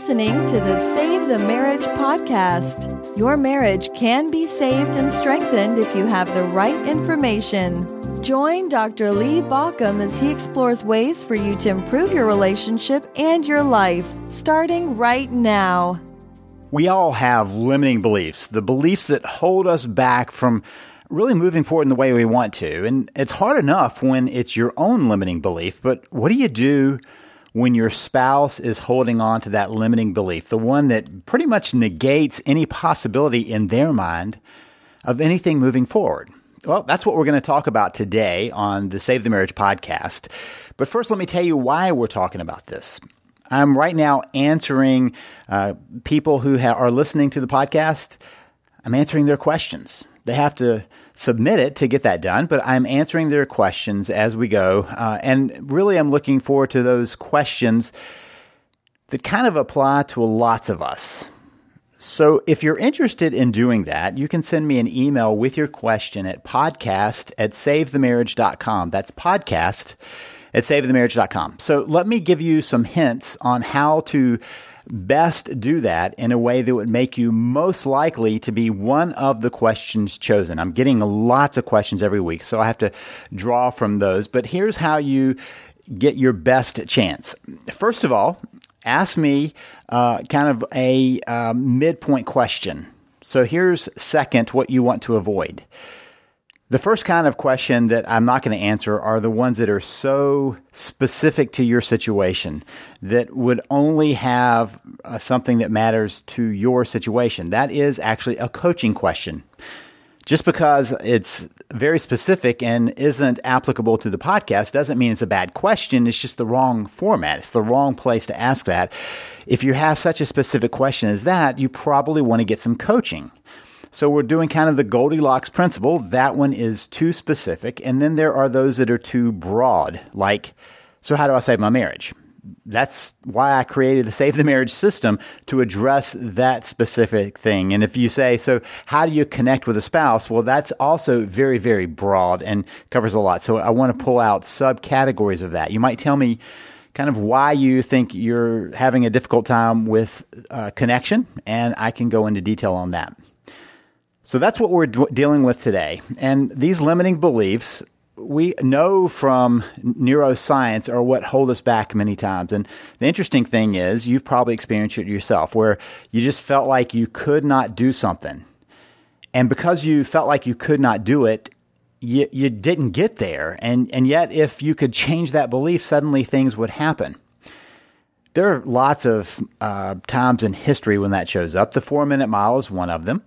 listening to the Save the Marriage podcast. Your marriage can be saved and strengthened if you have the right information. Join Dr. Lee Baucom as he explores ways for you to improve your relationship and your life, starting right now. We all have limiting beliefs, the beliefs that hold us back from really moving forward in the way we want to. And it's hard enough when it's your own limiting belief, but what do you do when your spouse is holding on to that limiting belief, the one that pretty much negates any possibility in their mind of anything moving forward? Well, that's what we're going to talk about today on the Save the Marriage podcast. But first, let me tell you why we're talking about this. I'm right now answering uh, people who ha- are listening to the podcast. I'm answering their questions. They have to submit it to get that done, but I'm answering their questions as we go. Uh, and really, I'm looking forward to those questions that kind of apply to lots of us. So if you're interested in doing that, you can send me an email with your question at podcast at savethemarriage.com. That's podcast at savethemarriage.com. So let me give you some hints on how to best do that in a way that would make you most likely to be one of the questions chosen. I'm getting lots of questions every week, so I have to draw from those. But here's how you get your best chance. First of all, ask me uh, kind of a uh, midpoint question. So here's second what you want to avoid. The first kind of question that I'm not going to answer are the ones that are so specific to your situation that would only have uh, something that matters to your situation. That is actually a coaching question. Just because it's very specific and isn't applicable to the podcast doesn't mean it's a bad question. It's just the wrong format. It's the wrong place to ask that. If you have such a specific question as that, you probably want to get some coaching. So we're doing kind of the Goldilocks principle. That one is too specific. And then there are those that are too broad, like, so how do I save my marriage? That's why I created the Save the Marriage system to address that specific thing. And if you say, so how do you connect with a spouse? Well, that's also very, very broad and covers a lot. So I want to pull out subcategories of that. You might tell me, kind of why you think you're having a difficult time with uh, connection, and I can go into detail on that. So that's what we're d- dealing with today. And these limiting beliefs, we know from neuroscience, are what hold us back many times. And the interesting thing is, you've probably experienced it yourself, where you just felt like you could not do something. And because you felt like you could not do it, you, you didn't get there. And, and yet, if you could change that belief, suddenly things would happen. There are lots of uh, times in history when that shows up. The four minute mile is one of them.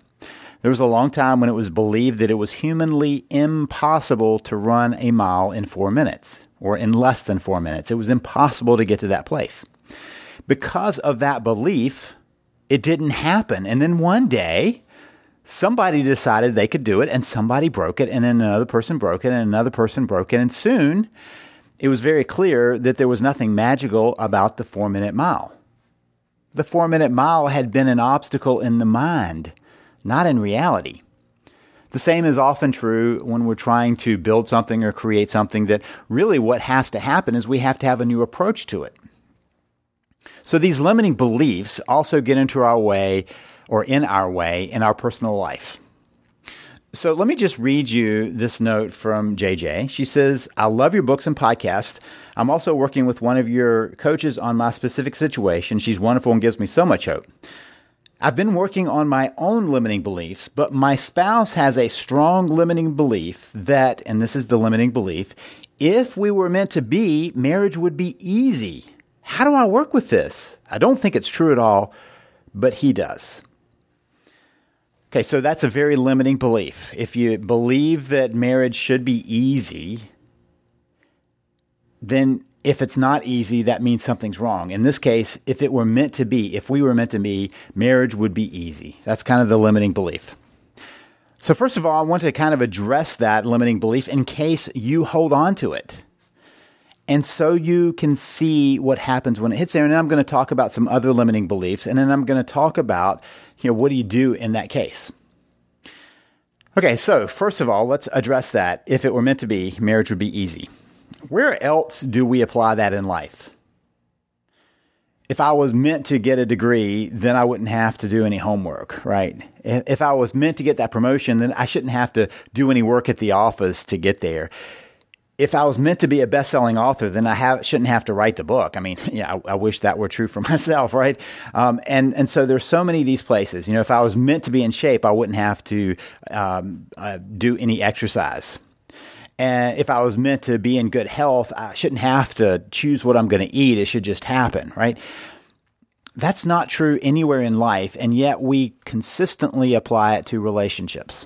There was a long time when it was believed that it was humanly impossible to run a mile in four minutes or in less than four minutes. It was impossible to get to that place. Because of that belief, it didn't happen. And then one day, somebody decided they could do it, and somebody broke it, and then another person broke it, and another person broke it. And soon, it was very clear that there was nothing magical about the four minute mile. The four minute mile had been an obstacle in the mind not in reality. The same is often true when we're trying to build something or create something that really what has to happen is we have to have a new approach to it. So these limiting beliefs also get into our way or in our way in our personal life. So let me just read you this note from JJ. She says, I love your books and podcasts. I'm also working with one of your coaches on my specific situation. She's wonderful and gives me so much hope. I've been working on my own limiting beliefs, but my spouse has a strong limiting belief that, and this is the limiting belief, if we were meant to be, marriage would be easy. How do I work with this? I don't think it's true at all, but he does. Okay, so that's a very limiting belief. If you believe that marriage should be easy, then if it's not easy, that means something's wrong. In this case, if it were meant to be, if we were meant to be, marriage would be easy. That's kind of the limiting belief. So, first of all, I want to kind of address that limiting belief in case you hold on to it. And so you can see what happens when it hits there. And then I'm going to talk about some other limiting beliefs. And then I'm going to talk about, you know, what do you do in that case? Okay, so first of all, let's address that. If it were meant to be, marriage would be easy. Where else do we apply that in life? if I was meant to get a degree, then I wouldn't have to do any homework, right? If I was meant to get that promotion, then I shouldn't have to do any work at the office to get there. If I was meant to be a best-selling author, then I have, shouldn't have to write the book. I mean, yeah, I, I wish that were true for myself, right? Um, and and so there's so many of these places. You know, if I was meant to be in shape, I wouldn't have to um, uh, do any exercise. And if I was meant to be in good health, I shouldn't have to choose what I'm going to eat. It should just happen, right? That's not true anywhere in life, and yet we consistently apply it to relationships.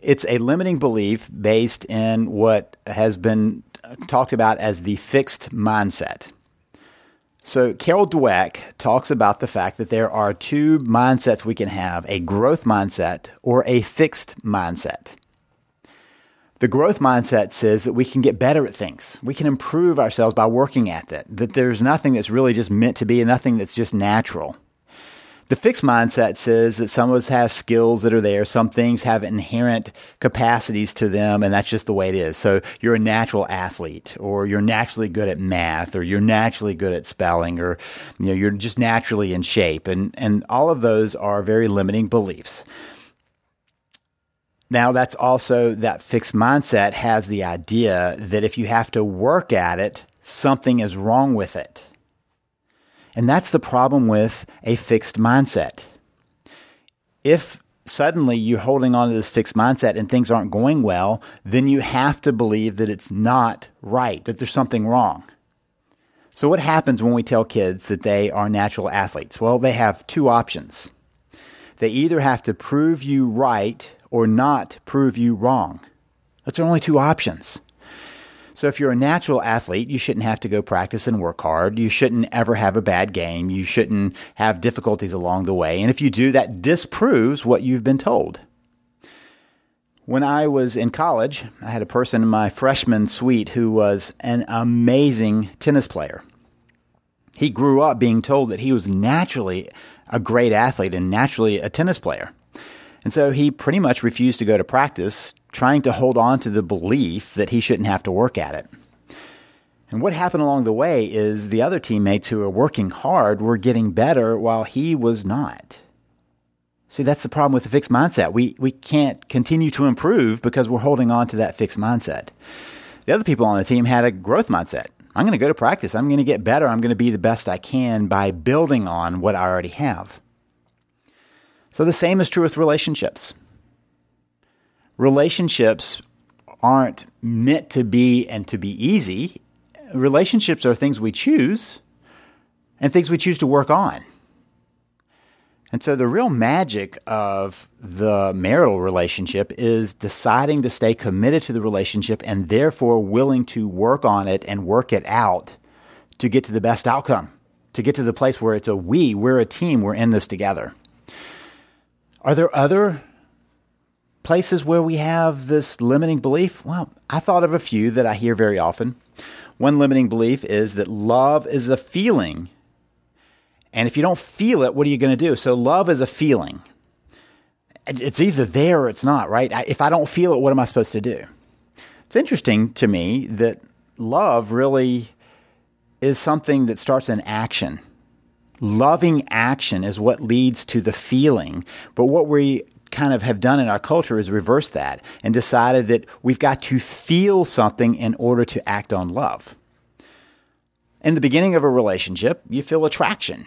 It's a limiting belief based in what has been talked about as the fixed mindset. So, Carol Dweck talks about the fact that there are two mindsets we can have a growth mindset or a fixed mindset. The growth mindset says that we can get better at things. We can improve ourselves by working at it. That there's nothing that's really just meant to be and nothing that's just natural. The fixed mindset says that some of us have skills that are there. Some things have inherent capacities to them, and that's just the way it is. So you're a natural athlete, or you're naturally good at math, or you're naturally good at spelling, or you know, you're just naturally in shape. And, and all of those are very limiting beliefs. Now, that's also that fixed mindset has the idea that if you have to work at it, something is wrong with it. And that's the problem with a fixed mindset. If suddenly you're holding on to this fixed mindset and things aren't going well, then you have to believe that it's not right, that there's something wrong. So, what happens when we tell kids that they are natural athletes? Well, they have two options. They either have to prove you right or not prove you wrong. That's only two options. So if you're a natural athlete, you shouldn't have to go practice and work hard. You shouldn't ever have a bad game. You shouldn't have difficulties along the way. And if you do, that disproves what you've been told. When I was in college, I had a person in my freshman suite who was an amazing tennis player. He grew up being told that he was naturally a great athlete and naturally a tennis player. And so he pretty much refused to go to practice, trying to hold on to the belief that he shouldn't have to work at it. And what happened along the way is the other teammates who were working hard were getting better while he was not. See, that's the problem with the fixed mindset. We, we can't continue to improve because we're holding on to that fixed mindset. The other people on the team had a growth mindset. I'm going to go to practice. I'm going to get better. I'm going to be the best I can by building on what I already have. So the same is true with relationships. Relationships aren't meant to be and to be easy. Relationships are things we choose and things we choose to work on. And so the real magic of the marital relationship is deciding to stay committed to the relationship and therefore willing to work on it and work it out to get to the best outcome, to get to the place where it's a we, we're a team, we're in this together. Are there other places where we have this limiting belief? Well, I thought of a few that I hear very often. One limiting belief is that love is a feeling. And if you don't feel it, what are you going to do? So, love is a feeling. It's either there or it's not, right? If I don't feel it, what am I supposed to do? It's interesting to me that love really is something that starts in action loving action is what leads to the feeling. But what we kind of have done in our culture is reverse that and decided that we've got to feel something in order to act on love. In the beginning of a relationship, you feel attraction,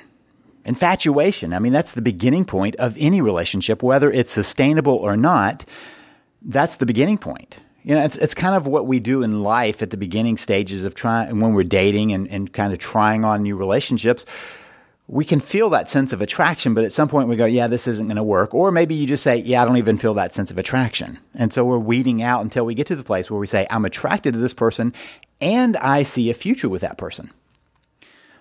infatuation. I mean, that's the beginning point of any relationship, whether it's sustainable or not. That's the beginning point. You know, it's, it's kind of what we do in life at the beginning stages of trying, when we're dating and, and kind of trying on new relationships we can feel that sense of attraction, but at some point we go, yeah, this isn't going to work. Or maybe you just say, yeah, I don't even feel that sense of attraction. And so we're weeding out until we get to the place where we say, I'm attracted to this person and I see a future with that person.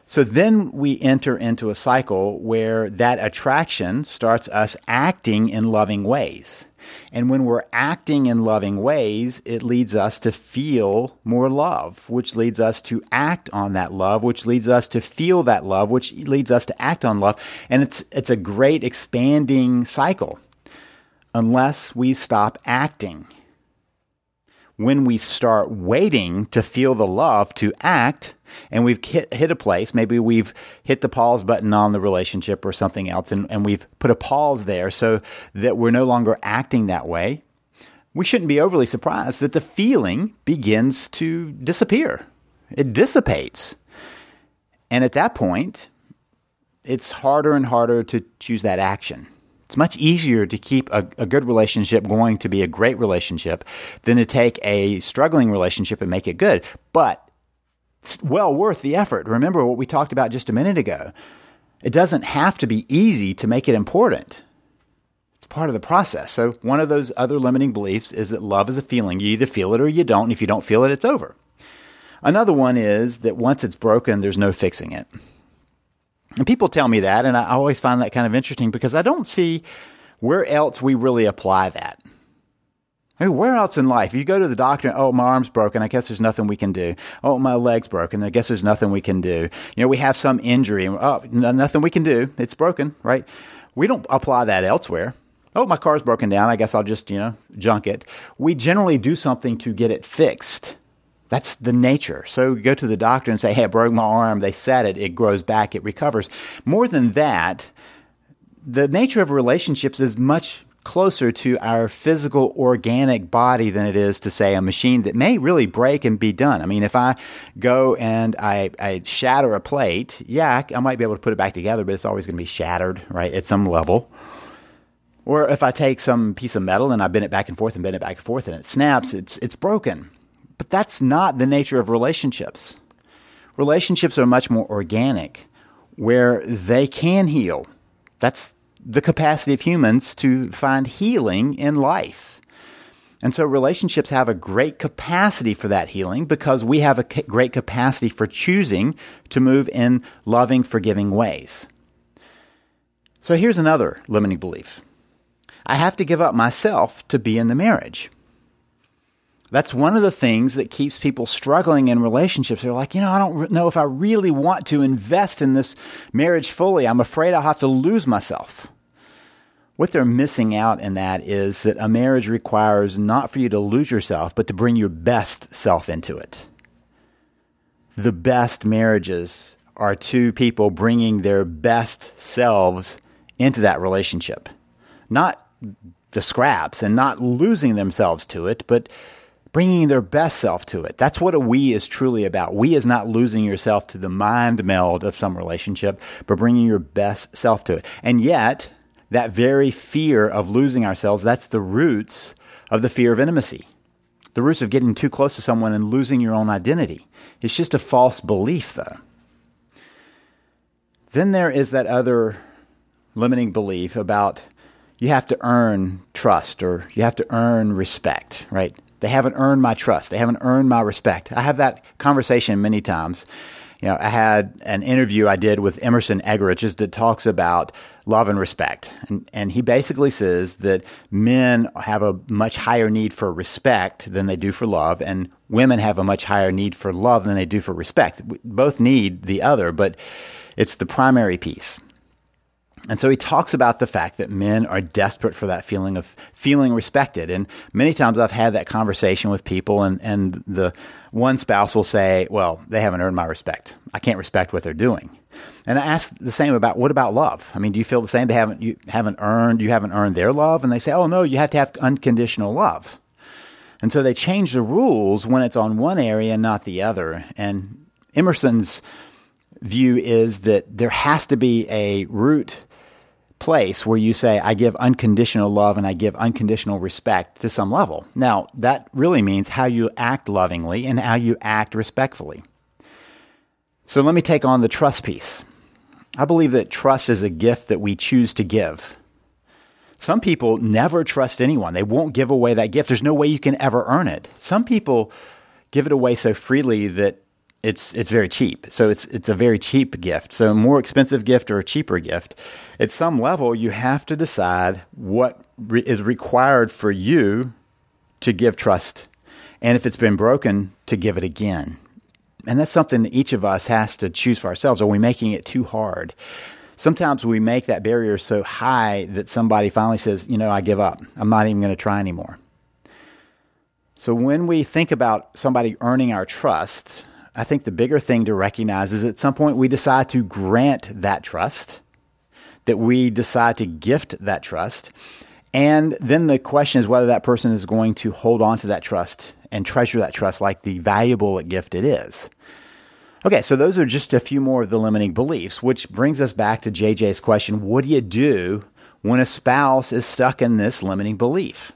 So then we enter into a cycle where that attraction starts us acting in loving ways. And when we're acting in loving ways, it leads us to feel more love, which leads us to act on that love, which leads us to feel that love, which leads us to act on love. And it's, it's a great expanding cycle unless we stop acting. when we start waiting to feel the love to act and we've hit, hit a place, maybe we've hit the pause button on the relationship or something else, and, and we've put a pause there so that we're no longer acting that way, we shouldn't be overly surprised that the feeling begins to disappear. It dissipates. And at that point, it's harder and harder to choose that action. It's much easier to keep a, a, good relationship going to be a great relationship than to take a struggling relationship and make it good. But it's well worth the effort. Remember what we talked about just a minute ago. It doesn't have to be easy to make it important. It's part of the process. So, one of those other limiting beliefs is that love is a feeling. You either feel it or you don't. And If you don't feel it, it's over. Another one is that once it's broken, there's no fixing it. And people tell me that, and I always find that kind of interesting because I don't see where else we really apply that. I mean, where else in life? You go to the doctor, oh, my arm's broken. I guess there's nothing we can do. Oh, my leg's broken. I guess there's nothing we can do. You know, we have some injury. And oh, nothing we can do. It's broken, right? We don't apply that elsewhere. Oh, my car's broken down. I guess I'll just, you know, junk it. We generally do something to get it fixed. That's the nature. So go to the doctor and say, hey, I broke my arm. They set it. It grows back. It recovers. More than that, the nature of relationships is much closer to our physical organic body than it is to say a machine that may really break and be done. I mean, if I go and I, I shatter a plate, yeah, I might be able to put it back together, but it's always going to be shattered, right, at some level. Or if I take some piece of metal and I bend it back and forth and bend it back and forth and it snaps, it's, it's broken. But that's not the nature of relationships. Relationships are much more organic, where they can heal. That's the capacity of humans to find healing in life. And so relationships have a great capacity for that healing because we have a great capacity for choosing to move in loving, forgiving ways. So here's another limiting belief I have to give up myself to be in the marriage. That's one of the things that keeps people struggling in relationships. They're like, you know, I don't know if I really want to invest in this marriage fully. I'm afraid I'll have to lose myself. What they're missing out in that is that a marriage requires not for you to lose yourself, but to bring your best self into it. The best marriages are two people bringing their best selves into that relationship. Not the scraps and not losing themselves to it, but bringing their best self to it. That's what a we is truly about. We is not losing yourself to the mind meld of some relationship, but bringing your best self to it. And yet, that very fear of losing ourselves, that's the roots of the fear of intimacy. The roots of getting too close to someone and losing your own identity. It's just a false belief, though. Then there is that other limiting belief about you have to earn trust or you have to earn respect, right? They haven't earned my trust. They haven't earned my respect. I have that conversation many times. You know, I had an interview I did with Emerson Eggerichs that talks about love and respect. And, and he basically says that men have a much higher need for respect than they do for love, and women have a much higher need for love than they do for respect. Both need the other, but it's the primary piece. And so he talks about the fact that men are desperate for that feeling of feeling respected. And many times I've had that conversation with people, and, and the one spouse will say, Well, they haven't earned my respect. I can't respect what they're doing. And I ask the same about what about love? I mean, do you feel the same? They haven't you haven't earned you haven't earned their love, and they say, "Oh no, you have to have unconditional love." And so they change the rules when it's on one area and not the other. And Emerson's view is that there has to be a root place where you say, I give unconditional love and I give unconditional respect to some level. Now, that really means how you act lovingly and how you act respectfully. So let me take on the trust piece. I believe that trust is a gift that we choose to give. Some people never trust anyone. They won't give away that gift. There's no way you can ever earn it. Some people give it away so freely that it's it's very cheap. So it's it's a very cheap gift. So a more expensive gift or a cheaper gift. At some level, you have to decide what re- is required for you to give trust, and if it's been broken, to give it again. And that's something that each of us has to choose for ourselves. Are we making it too hard? Sometimes we make that barrier so high that somebody finally says, "You know, I give up. I'm not even going to try anymore." So when we think about somebody earning our trust, I think the bigger thing to recognize is at some point we decide to grant that trust, that we decide to gift that trust. And then the question is whether that person is going to hold on to that trust and treasure that trust like the valuable gift it is. Okay, so those are just a few more of the limiting beliefs, which brings us back to JJ's question what do you do when a spouse is stuck in this limiting belief?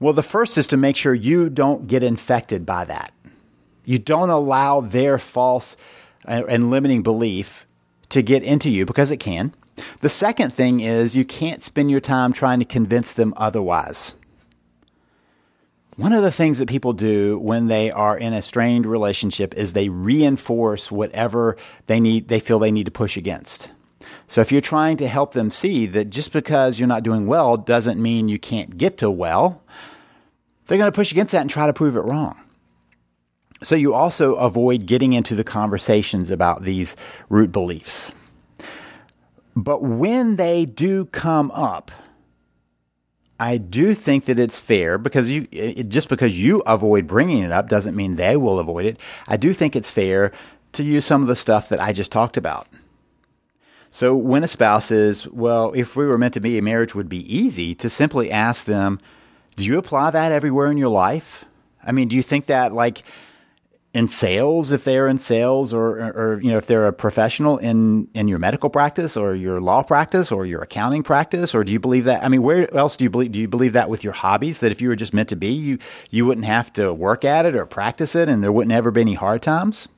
Well, the first is to make sure you don't get infected by that. You don't allow their false and limiting belief to get into you because it can. The second thing is you can't spend your time trying to convince them otherwise. One of the things that people do when they are in a strained relationship is they reinforce whatever they need they feel they need to push against. So if you're trying to help them see that just because you're not doing well doesn't mean you can't get to well, they're going to push against that and try to prove it wrong. So you also avoid getting into the conversations about these root beliefs. But when they do come up, I do think that it's fair because you it, just because you avoid bringing it up doesn't mean they will avoid it. I do think it's fair to use some of the stuff that I just talked about. So when a spouse is, well, if we were meant to be, a marriage would be easy, to simply ask them, do you apply that everywhere in your life? I mean, do you think that like in sales, if they're in sales or, or, or, you know, if they're a professional in, in your medical practice or your law practice or your accounting practice, or do you believe that? I mean, where else do you believe, do you believe that with your hobbies that if you were just meant to be, you, you wouldn't have to work at it or practice it and there wouldn't ever be any hard times?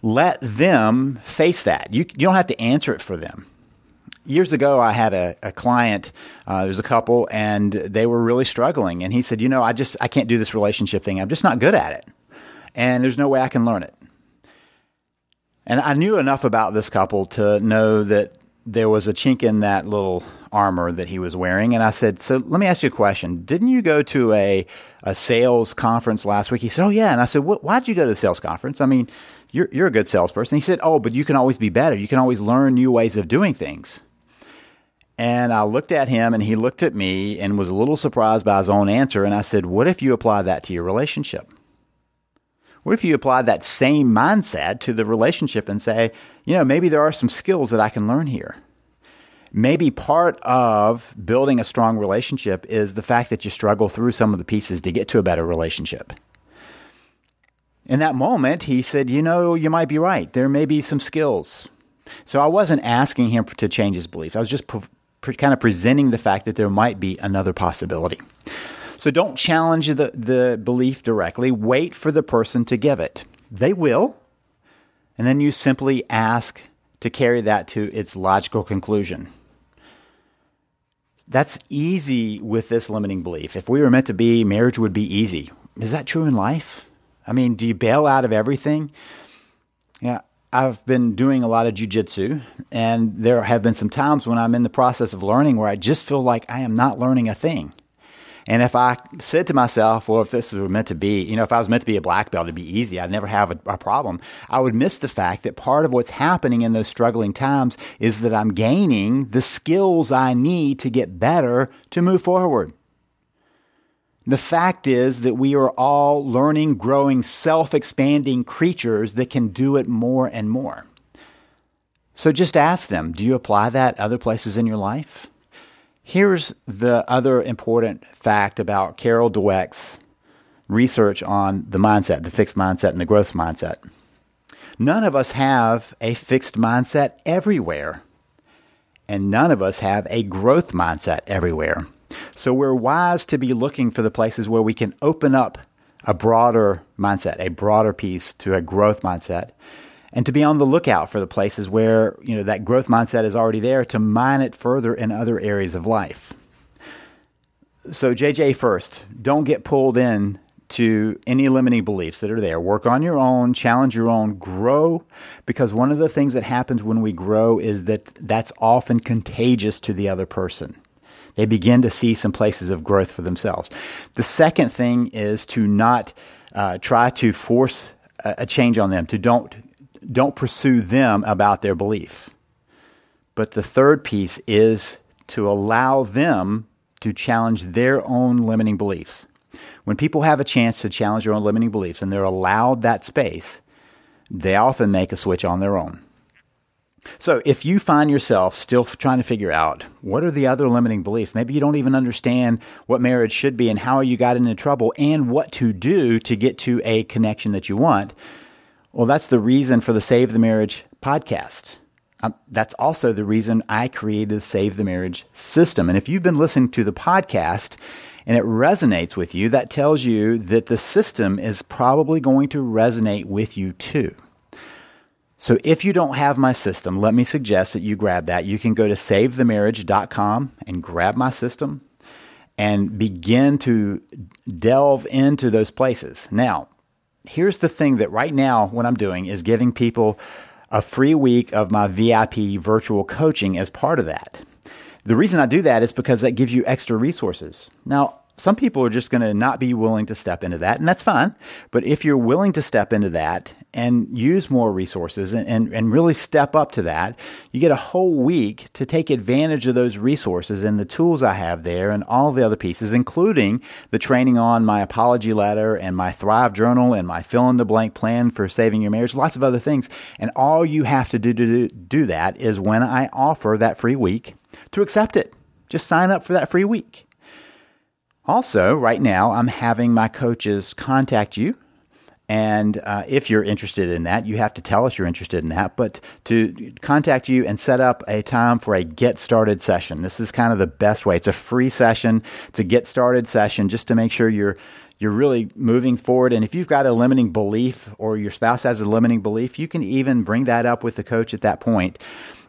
Let them face that. You, you don't have to answer it for them years ago, I had a, a client. Uh, there was a couple, and they were really struggling. And he said, "You know, I just I can't do this relationship thing. I'm just not good at it, and there's no way I can learn it." And I knew enough about this couple to know that there was a chink in that little armor that he was wearing. And I said, So let me ask you a question. Didn't you go to a, a sales conference last week? He said, Oh, yeah. And I said, Why'd you go to the sales conference? I mean, you're, you're a good salesperson. He said, Oh, but you can always be better. You can always learn new ways of doing things. And I looked at him and he looked at me and was a little surprised by his own answer. And I said, What if you apply that to your relationship? What if you apply that same mindset to the relationship and say, you know, maybe there are some skills that I can learn here? Maybe part of building a strong relationship is the fact that you struggle through some of the pieces to get to a better relationship. In that moment, he said, You know, you might be right. There may be some skills. So I wasn't asking him to change his belief. I was just kind of presenting the fact that there might be another possibility. So don't challenge the, the belief directly. Wait for the person to give it. They will. And then you simply ask to carry that to its logical conclusion. That's easy with this limiting belief. If we were meant to be, marriage would be easy. Is that true in life? I mean, do you bail out of everything? Yeah, I've been doing a lot of jujitsu, and there have been some times when I'm in the process of learning where I just feel like I am not learning a thing. And if I said to myself, well, if this was meant to be, you know, if I was meant to be a black belt, it'd be easy. I'd never have a, a, problem. I would miss the fact that part of what's happening in those struggling times is that I'm gaining the skills I need to get better to move forward. The fact is that we are all learning, growing, self expanding creatures that can do it more and more. So just ask them do you apply that other places in your life? Here's the other important fact about Carol Dweck's research on the mindset, the fixed mindset, and the growth mindset. None of us have a fixed mindset everywhere, and none of us have a growth mindset everywhere. So we're wise to be looking for the places where we can open up a broader mindset, a broader piece to a growth mindset, and to be on the lookout for the places where, you know, that growth mindset is already there to mine it further in other areas of life. So JJ first, don't get pulled in to any limiting beliefs that are there. Work on your own, challenge your own, grow because one of the things that happens when we grow is that that's often contagious to the other person. They begin to see some places of growth for themselves. The second thing is to not uh, try to force a, a change on them, to don't, don't pursue them about their belief. But the third piece is to allow them to challenge their own limiting beliefs. When people have a chance to challenge their own limiting beliefs and they're allowed that space, they often make a switch on their own. So, if you find yourself still trying to figure out what are the other limiting beliefs, maybe you don't even understand what marriage should be and how you got into trouble and what to do to get to a connection that you want, well, that's the reason for the Save the Marriage podcast. Um, that's also the reason I created the Save the Marriage system. And if you've been listening to the podcast and it resonates with you, that tells you that the system is probably going to resonate with you too. So if you don't have my system, let me suggest that you grab that. You can go to savethemarriage.com and grab my system and begin to delve into those places. Now, here's the thing that right now what I'm doing is giving people a free week of my VIP virtual coaching as part of that. The reason I do that is because that gives you extra resources. Now, some people are just going to not be willing to step into that, and that's fine. But if you're willing to step into that and use more resources and, and, and, really step up to that, you get a whole week to take advantage of those resources and the tools I have there and all the other pieces, including the training on my apology letter and my Thrive journal and my fill in the blank plan for saving your marriage, lots of other things. And all you have to do to do, do that is when I offer that free week to accept it. Just sign up for that free week. Also, right now, I'm having my coaches contact you. And uh, if you're interested in that, you have to tell us you're interested in that, but to contact you and set up a time for a get started session. This is kind of the best way. It's a free session. It's a get started session just to make sure you're you're really moving forward. And if you've got a limiting belief or your spouse has a limiting belief, you can even bring that up with the coach at that point.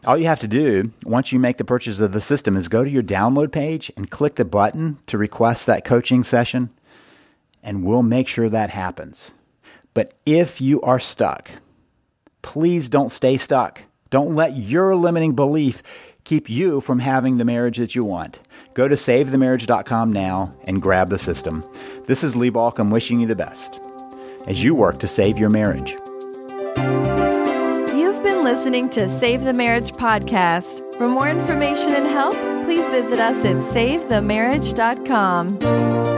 All you have to do once you make the purchase of the system is go to your download page and click the button to request that coaching session, and we'll make sure that happens. But if you are stuck, please don't stay stuck. Don't let your limiting belief keep you from having the marriage that you want. Go to savethemarriage.com now and grab the system. This is Lee Baucom wishing you the best as you work to save your marriage listening to Save the Marriage podcast. For more information and help, please visit us at savethemarriage.com.